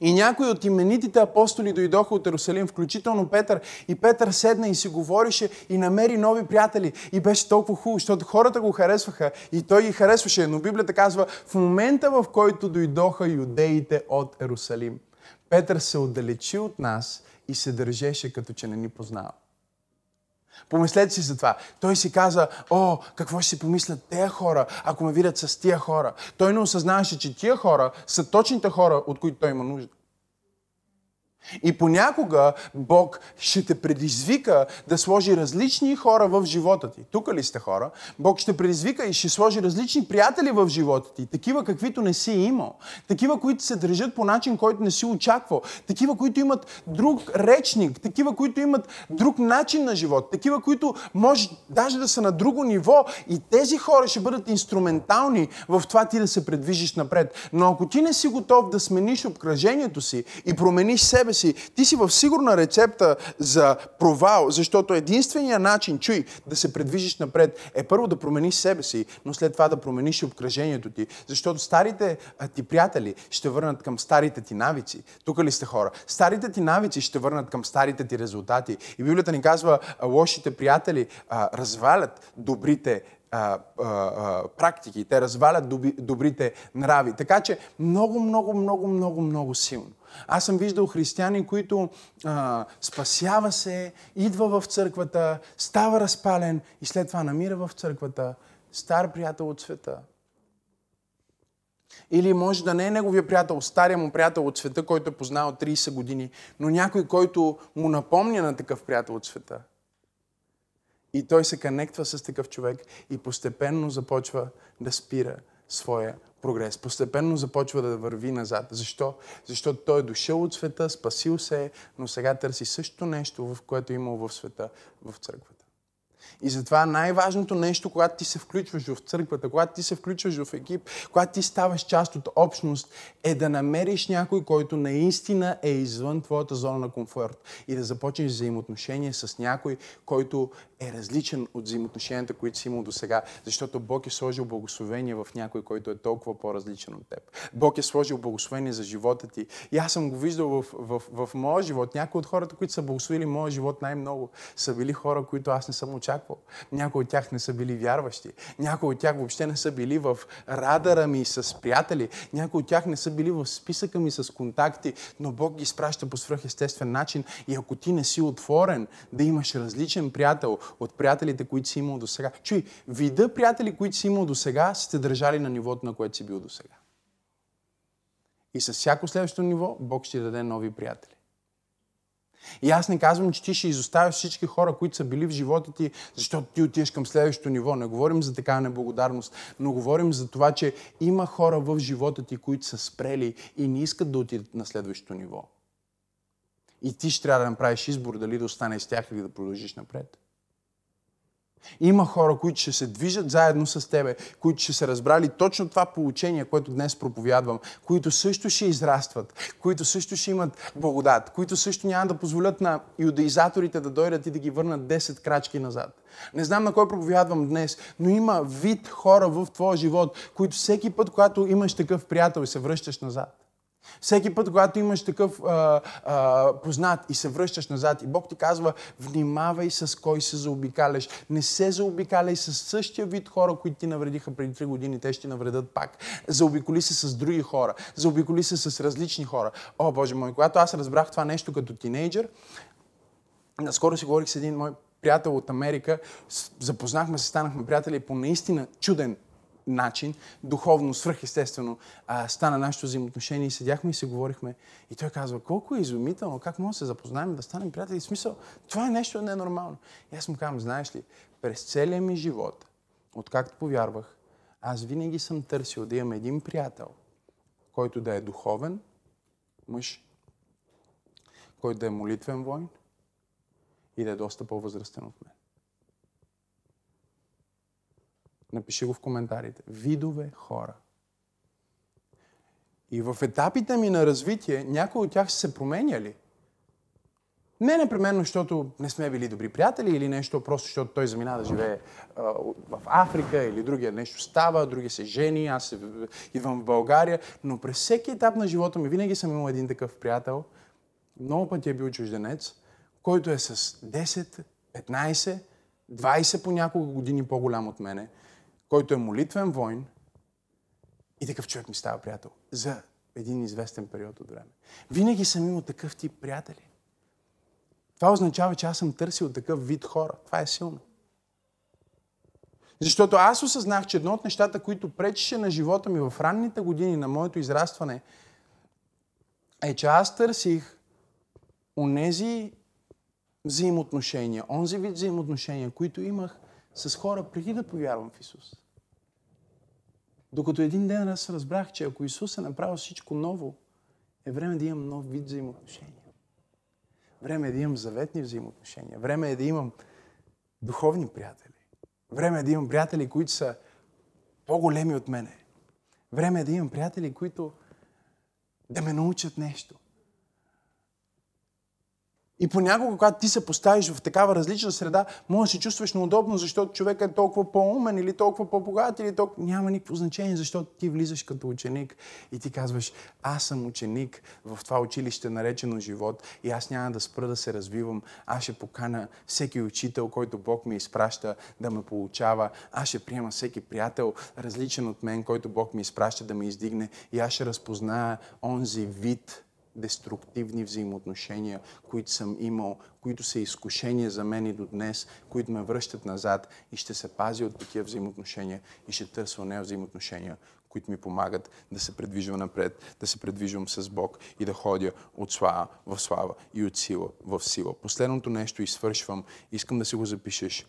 И някои от именитите апостоли дойдоха от Иерусалим, включително Петър. И Петър седна и си говорише и намери нови приятели. И беше толкова хубаво, защото хората го харесваха и той ги харесваше. Но Библията казва, в момента в който дойдоха юдеите от Иерусалим, Петър се отдалечи от нас и се държеше като че не ни познава. Помислете си за това. Той си каза, о, какво ще си помислят тези хора, ако ме видят с тия хора. Той не осъзнаваше, че тия хора са точните хора, от които той има нужда. И понякога Бог ще те предизвика да сложи различни хора в живота ти. Тук ли сте хора? Бог ще предизвика и ще сложи различни приятели в живота ти. Такива, каквито не си имал. Такива, които се държат по начин, който не си очаквал. Такива, които имат друг речник. Такива, които имат друг начин на живот. Такива, които може даже да са на друго ниво. И тези хора ще бъдат инструментални в това ти да се предвижиш напред. Но ако ти не си готов да смениш обкръжението си и промениш себе себе си, ти си в сигурна рецепта за провал, защото единствения начин, чуй, да се предвижиш напред е първо да промениш себе си, но след това да промениш обкръжението ти. Защото старите ти приятели ще върнат към старите ти навици. Тук ли сте хора? Старите ти навици ще върнат към старите ти резултати. И Библията ни казва, лошите приятели развалят добрите а, а, практики, те развалят доби, добрите нрави. Така че много, много, много, много, много силно. Аз съм виждал християни, които а, спасява се, идва в църквата, става разпален и след това намира в църквата стар приятел от света. Или може да не е неговия приятел, стария му приятел от света, който е познал 30 години, но някой, който му напомня на такъв приятел от света. И той се конектва с такъв човек и постепенно започва да спира своя прогрес. Постепенно започва да върви назад. Защо? Защото той е дошъл от света, спасил се е, но сега търси същото нещо, в което е имал в света, в църквата. И затова най-важното нещо, когато ти се включваш в църквата, когато ти се включваш в екип, когато ти ставаш част от общност, е да намериш някой, който наистина е извън твоята зона на комфорт и да започнеш взаимоотношение с някой, който е различен от взаимоотношенията, които си имал до сега, защото Бог е сложил благословение в някой, който е толкова по-различен от теб. Бог е сложил благословение за живота ти. И аз съм го виждал в, в, в, моя живот. Някои от хората, които са благословили моя живот най-много, са били хора, които аз не съм очаквал. Някои от тях не са били вярващи. Някои от тях въобще не са били в радара ми с приятели. Някои от тях не са били в списъка ми с контакти, но Бог ги изпраща по свръхестествен начин. И ако ти не си отворен да имаш различен приятел, от приятелите, които си имал до сега. Чуй, вида приятели, които си имал до сега, сте държали на нивото, на което си бил до сега. И с всяко следващо ниво Бог ще даде нови приятели. И аз не казвам, че ти ще изоставяш всички хора, които са били в живота ти, защото ти отиваш към следващото ниво. Не говорим за такава неблагодарност, но говорим за това, че има хора в живота ти, които са спрели и не искат да отидат на следващото ниво. И ти ще трябва да направиш избор дали да останеш с тях или да продължиш напред. Има хора, които ще се движат заедно с тебе, които ще се разбрали точно това получение, което днес проповядвам, които също ще израстват, които също ще имат благодат, които също няма да позволят на юдаизаторите да дойдат и да ги върнат 10 крачки назад. Не знам на кой проповядвам днес, но има вид хора в твоя живот, които всеки път, когато имаш такъв приятел се връщаш назад, всеки път, когато имаш такъв а, а, познат и се връщаш назад и Бог ти казва, внимавай с кой се заобикаляш. Не се заобикаляй с същия вид хора, които ти навредиха преди 3 години, те ще навредят пак. Заобиколи се с други хора. Заобиколи се с различни хора. О, Боже мой, когато аз разбрах това нещо като тинейджър, наскоро си говорих с един мой приятел от Америка, запознахме се, станахме приятели по наистина чуден начин, духовно, свръхестествено, а, стана нашето взаимоотношение и седяхме и се говорихме. И той казва, колко е изумително, как може да се запознаем, да станем приятели. В смисъл, това е нещо ненормално. И аз му казвам, знаеш ли, през целия ми живот, откакто повярвах, аз винаги съм търсил да имам един приятел, който да е духовен мъж, който да е молитвен войн и да е доста по-възрастен от мен. Напиши го в коментарите. Видове хора. И в етапите ми на развитие, някои от тях са се променяли. Не непременно, защото не сме били добри приятели или нещо, просто защото той замина да живее а, в Африка или другия нещо става, други се жени, аз се, идвам в България. Но през всеки етап на живота ми винаги съм имал един такъв приятел. Много пъти е бил чужденец, който е с 10, 15, 20 по няколко години по-голям от мене който е молитвен войн и такъв човек ми става приятел за един известен период от време. Винаги съм имал такъв тип приятели. Това означава, че аз съм търсил такъв вид хора. Това е силно. Защото аз осъзнах, че едно от нещата, които пречеше на живота ми в ранните години на моето израстване, е, че аз търсих онези взаимоотношения, онзи вид взаимоотношения, които имах с хора преди да повярвам в Исус. Докато един ден аз разбрах, че ако Исус е направил всичко ново, е време да имам нов вид взаимоотношения. Време е да имам заветни взаимоотношения. Време е да имам духовни приятели. Време е да имам приятели, които са по-големи от мене. Време е да имам приятели, които да ме научат нещо. И понякога, когато ти се поставиш в такава различна среда, може да се чувстваш неудобно, защото човек е толкова по-умен или толкова по-богат или толкова... Няма никакво значение, защото ти влизаш като ученик и ти казваш, аз съм ученик в това училище, наречено живот и аз няма да спра да се развивам. Аз ще покана всеки учител, който Бог ми изпраща да ме получава. Аз ще приема всеки приятел, различен от мен, който Бог ми изпраща да ме издигне и аз ще разпозная онзи вид деструктивни взаимоотношения, които съм имал, които са изкушения за мен и до днес, които ме връщат назад и ще се пази от такива взаимоотношения и ще търся нея взаимоотношения, които ми помагат да се предвижвам напред, да се предвижвам с Бог и да ходя от слава в слава и от сила в сила. Последното нещо и свършвам, искам да си го запишеш.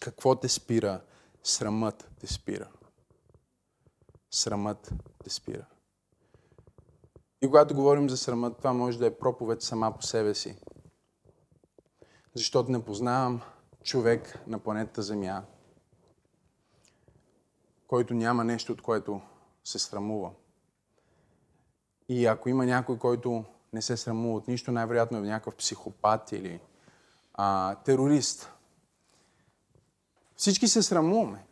Какво те спира? Срамът те спира. Срамът те спира. И когато говорим за срамът, това може да е проповед сама по себе си. Защото не познавам човек на планетата Земя, който няма нещо, от което се срамува. И ако има някой, който не се срамува от нищо, най-вероятно е някакъв психопат или а, терорист. Всички се срамуваме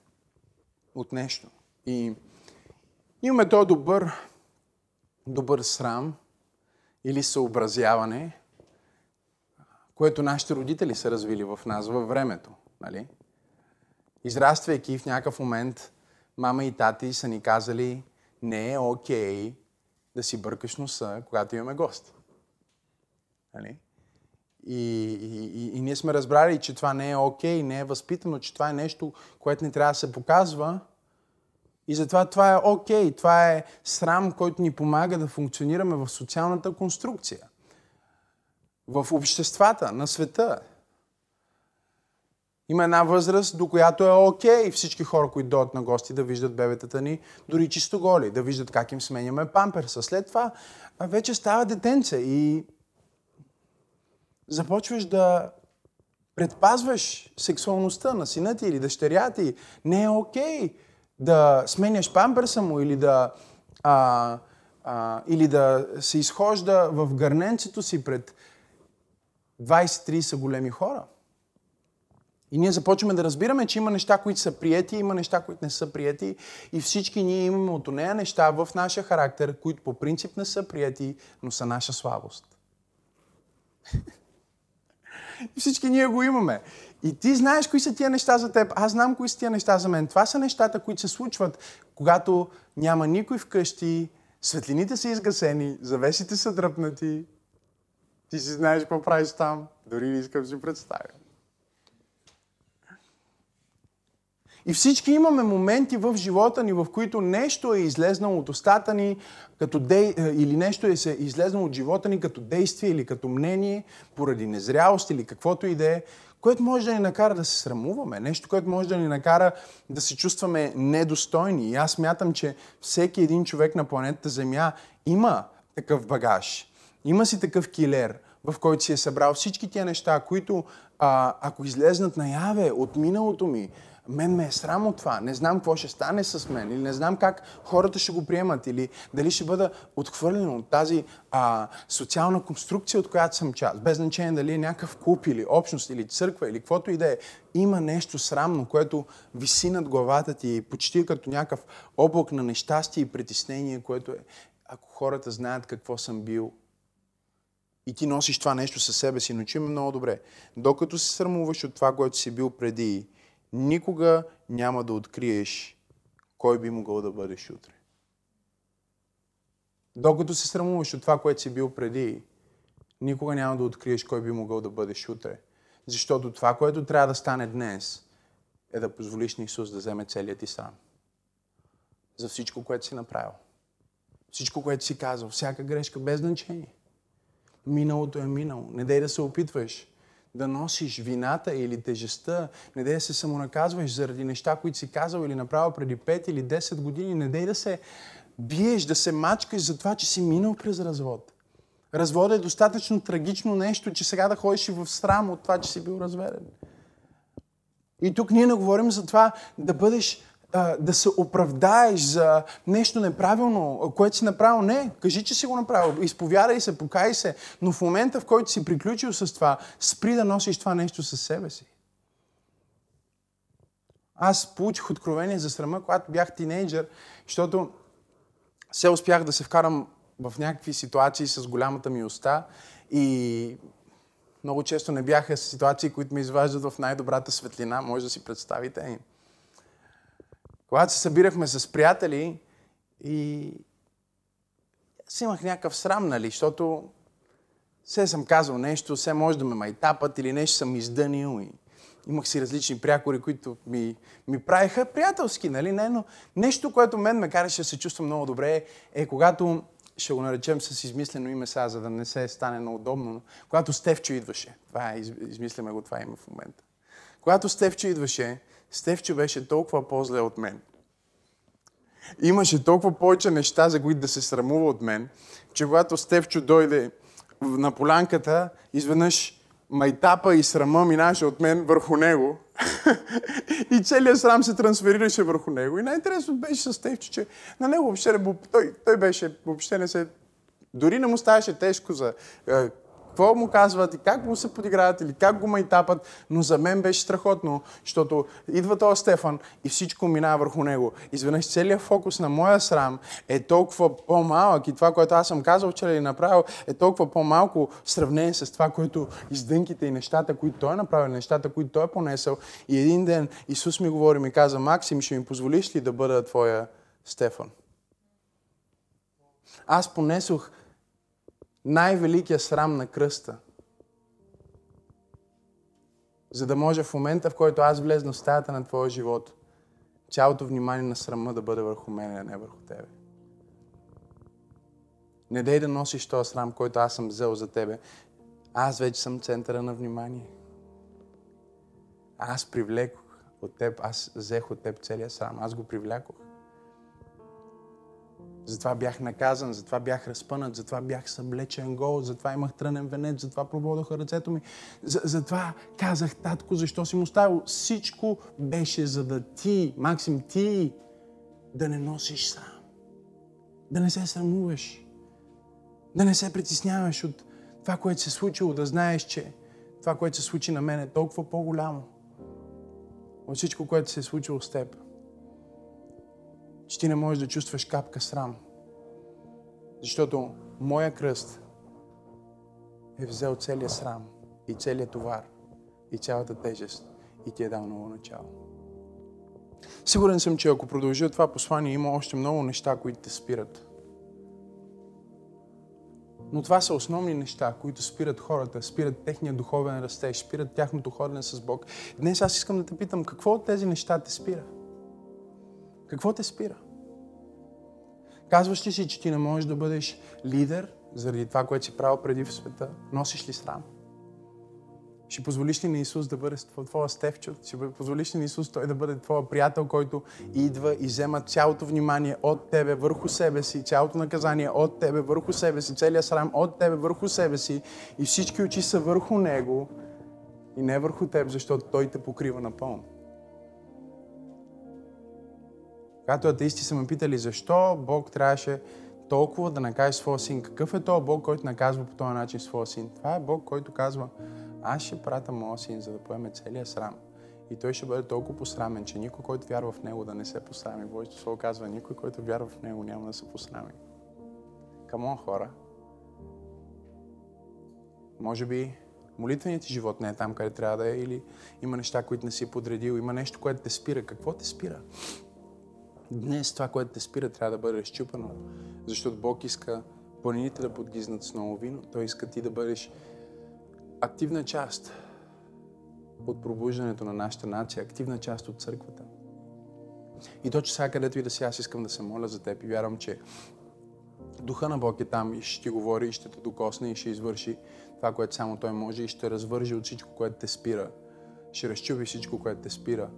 от нещо. И имаме този добър, добър срам или съобразяване, което нашите родители са развили в нас във времето. Нали? Израствайки в някакъв момент, мама и тати са ни казали, не е окей okay да си бъркаш носа, когато имаме гост. Нали? И, и, и, и ние сме разбрали, че това не е окей, okay, не е възпитано, че това е нещо, което не трябва да се показва. И затова това е окей, okay, това е срам, който ни помага да функционираме в социалната конструкция. В обществата на света. Има една възраст, до която е окей okay всички хора, които дойдат на гости, да виждат бебетата ни дори чисто голи, да виждат как им сменяме памперса. След това вече става детенце и започваш да предпазваш сексуалността на сина ти или дъщеря ти. Не е окей okay да сменяш памперса му или да, а, а, или да се изхожда в гърненцето си пред 20-30 големи хора. И ние започваме да разбираме, че има неща, които са приети, има неща, които не са приети. И всички ние имаме от нея неща в нашия характер, които по принцип не са приети, но са наша слабост. И всички ние го имаме. И ти знаеш кои са тия неща за теб. Аз знам кои са тия неща за мен. Това са нещата, които се случват, когато няма никой вкъщи, светлините са изгасени, завесите са дръпнати. Ти си знаеш какво правиш там. Дори не искам да си представя. И всички имаме моменти в живота ни, в които нещо е излезнало от устата ни като дей, е, или нещо е се излезнало от живота ни като действие или като мнение, поради незрялост или каквото и да е, което може да ни накара да се срамуваме, нещо, което може да ни накара да се чувстваме недостойни. И аз мятам, че всеки един човек на планетата Земя има такъв багаж. Има си такъв килер, в който си е събрал всички тия неща, които а, ако излезнат наяве от миналото ми, мен ме е срам от това. Не знам какво ще стане с мен. Или не знам как хората ще го приемат. Или дали ще бъда отхвърлен от тази а, социална конструкция, от която съм част. Без значение дали е някакъв клуб или общност или църква или каквото и да е. Има нещо срамно, което виси над главата ти почти като някакъв облак на нещастие и притеснение, което е ако хората знаят какво съм бил и ти носиш това нещо със себе си, но чуй много добре. Докато се срамуваш от това, което си бил преди, никога няма да откриеш кой би могъл да бъдеш утре. Докато се срамуваш от това, което си бил преди, никога няма да откриеш кой би могъл да бъдеш утре. Защото това, което трябва да стане днес, е да позволиш на Исус да вземе целият ти срам. За всичко, което си направил. Всичко, което си казал. Всяка грешка без значение. Миналото е минало. Не дай да се опитваш да носиш вината или тежестта, не дей да се самонаказваш заради неща, които си казал или направил преди 5 или 10 години, не дей да се биеш, да се мачкаш за това, че си минал през развод. Разводът е достатъчно трагично нещо, че сега да ходиш и в срам от това, че си бил разведен. И тук ние не говорим за това да бъдеш да се оправдаеш за нещо неправилно, което си направил. Не, кажи, че си го направил. Изповядай се, покай се. Но в момента, в който си приключил с това, спри да носиш това нещо със себе си. Аз получих откровение за срама, когато бях тинейджър, защото се успях да се вкарам в някакви ситуации с голямата ми уста и много често не бяха ситуации, които ме изваждат в най-добрата светлина, може да си представите. Когато се събирахме с приятели и аз имах някакъв срам, нали, защото все съм казал нещо, все може да ме майтапат или нещо съм издънил и имах си различни прякори, които ми, ми правиха приятелски, нали? Не, но нещо, което мен ме караше да се чувствам много добре, е когато, ще го наречем с измислено име сега, за да не се стане неудобно, но когато Стевчо идваше, това е, измисляме го това име в момента. Когато Стевчо идваше, Стевчо беше толкова по-зле от мен. Имаше толкова повече неща, за които да се срамува от мен, че когато Стевчо дойде на полянката, изведнъж майтапа и срама минаше от мен върху него. и целият срам се трансферираше върху него. И най-интересно беше с Стевчо, че на него въобще той, той беше, въобще не се... Дори не му ставаше тежко за е, какво му казват и как му се подиграват или как го майтапат, но за мен беше страхотно, защото идва този Стефан и всичко минава върху него. Изведнъж целият фокус на моя срам е толкова по-малък и това, което аз съм казал вчера и направил, е толкова по-малко в сравнение с това, което издънките и нещата, които той е направил, нещата, които той е понесъл. И един ден Исус ми говори, ми каза, Максим, ще ми позволиш ли да бъда твоя Стефан? Аз понесох най-великия срам на кръста. За да може в момента, в който аз влезна в стаята на твоя живот, цялото внимание на срама да бъде върху мен, а не върху тебе. Не дай да носиш този срам, който аз съм взел за тебе. Аз вече съм центъра на внимание. Аз привлекох от теб, аз взех от теб целия срам, аз го привлякох. Затова бях наказан, затова бях разпънат, затова бях съблечен гол, затова имах трънен венец, затова прободоха ръцето ми. За, затова казах, татко, защо си му ставил? Всичко беше за да ти, Максим, ти да не носиш сам. Да не се срамуваш. Да не се притесняваш от това, което се случило, да знаеш, че това, което се случи на мен е толкова по-голямо от всичко, което се е случило с теб че ти не можеш да чувстваш капка срам. Защото моя кръст е взел целият срам и целият товар и цялата тежест и ти е дал ново начало. Сигурен съм, че ако продължа това послание, има още много неща, които те спират. Но това са основни неща, които спират хората, спират техния духовен растеж, спират тяхното ходене с Бог. Днес аз искам да те питам, какво от тези неща те спира? Какво те спира? Казваш ли си, че ти не можеш да бъдеш лидер заради това, което си правил преди в света? Носиш ли срам? Ще позволиш ли на Исус да бъде твоя стевчо? Ще позволиш ли на Исус той да бъде твоя приятел, който идва и взема цялото внимание от тебе върху себе си, цялото наказание от тебе върху себе си, целият срам от тебе върху себе си и всички очи са върху Него и не върху теб, защото Той те покрива напълно. Когато атеисти са ме питали защо Бог трябваше толкова да накаже своя син, какъв е този Бог, който наказва по този начин своя син? Това е Бог, който казва, аз ще пратя моя син, за да поеме целия срам. И той ще бъде толкова посрамен, че никой, който вярва в него, да не се посрами. Божието Слово казва, никой, който вярва в него, няма да се посрами. Камон, хора. Може би молитвеният ти живот не е там, къде трябва да е, или има неща, които не си подредил, има нещо, което те спира. Какво те спира? Днес това, което те спира, трябва да бъде разчупано, защото Бог иска планините да подгизнат с ново вино. Той иска ти да бъдеш активна част от пробуждането на нашата нация, активна част от църквата. И точно сега, където и да си, аз искам да се моля за теб и вярвам, че Духа на Бог е там и ще ти говори, и ще те докосне и ще извърши това, което само Той може и ще развържи от всичко, което те спира. Ще разчупи всичко, което те спира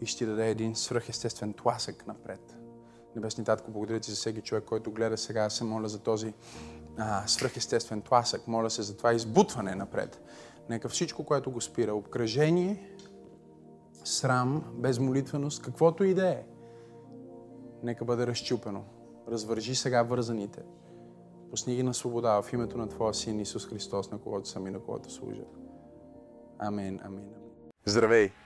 и ще ти даде един свръхестествен тласък напред. Небесни Татко, благодаря ти за всеки човек, който гледа сега. Аз се моля за този а, свръхестествен тласък. Моля се за това избутване напред. Нека всичко, което го спира, обкръжение, срам, безмолитвеност, каквото и да е, нека бъде разчупено. Развържи сега вързаните. Пусни ги на свобода в името на Твоя Син Исус Христос, на когото съм и на когото служа. Амин, амин. Здравей!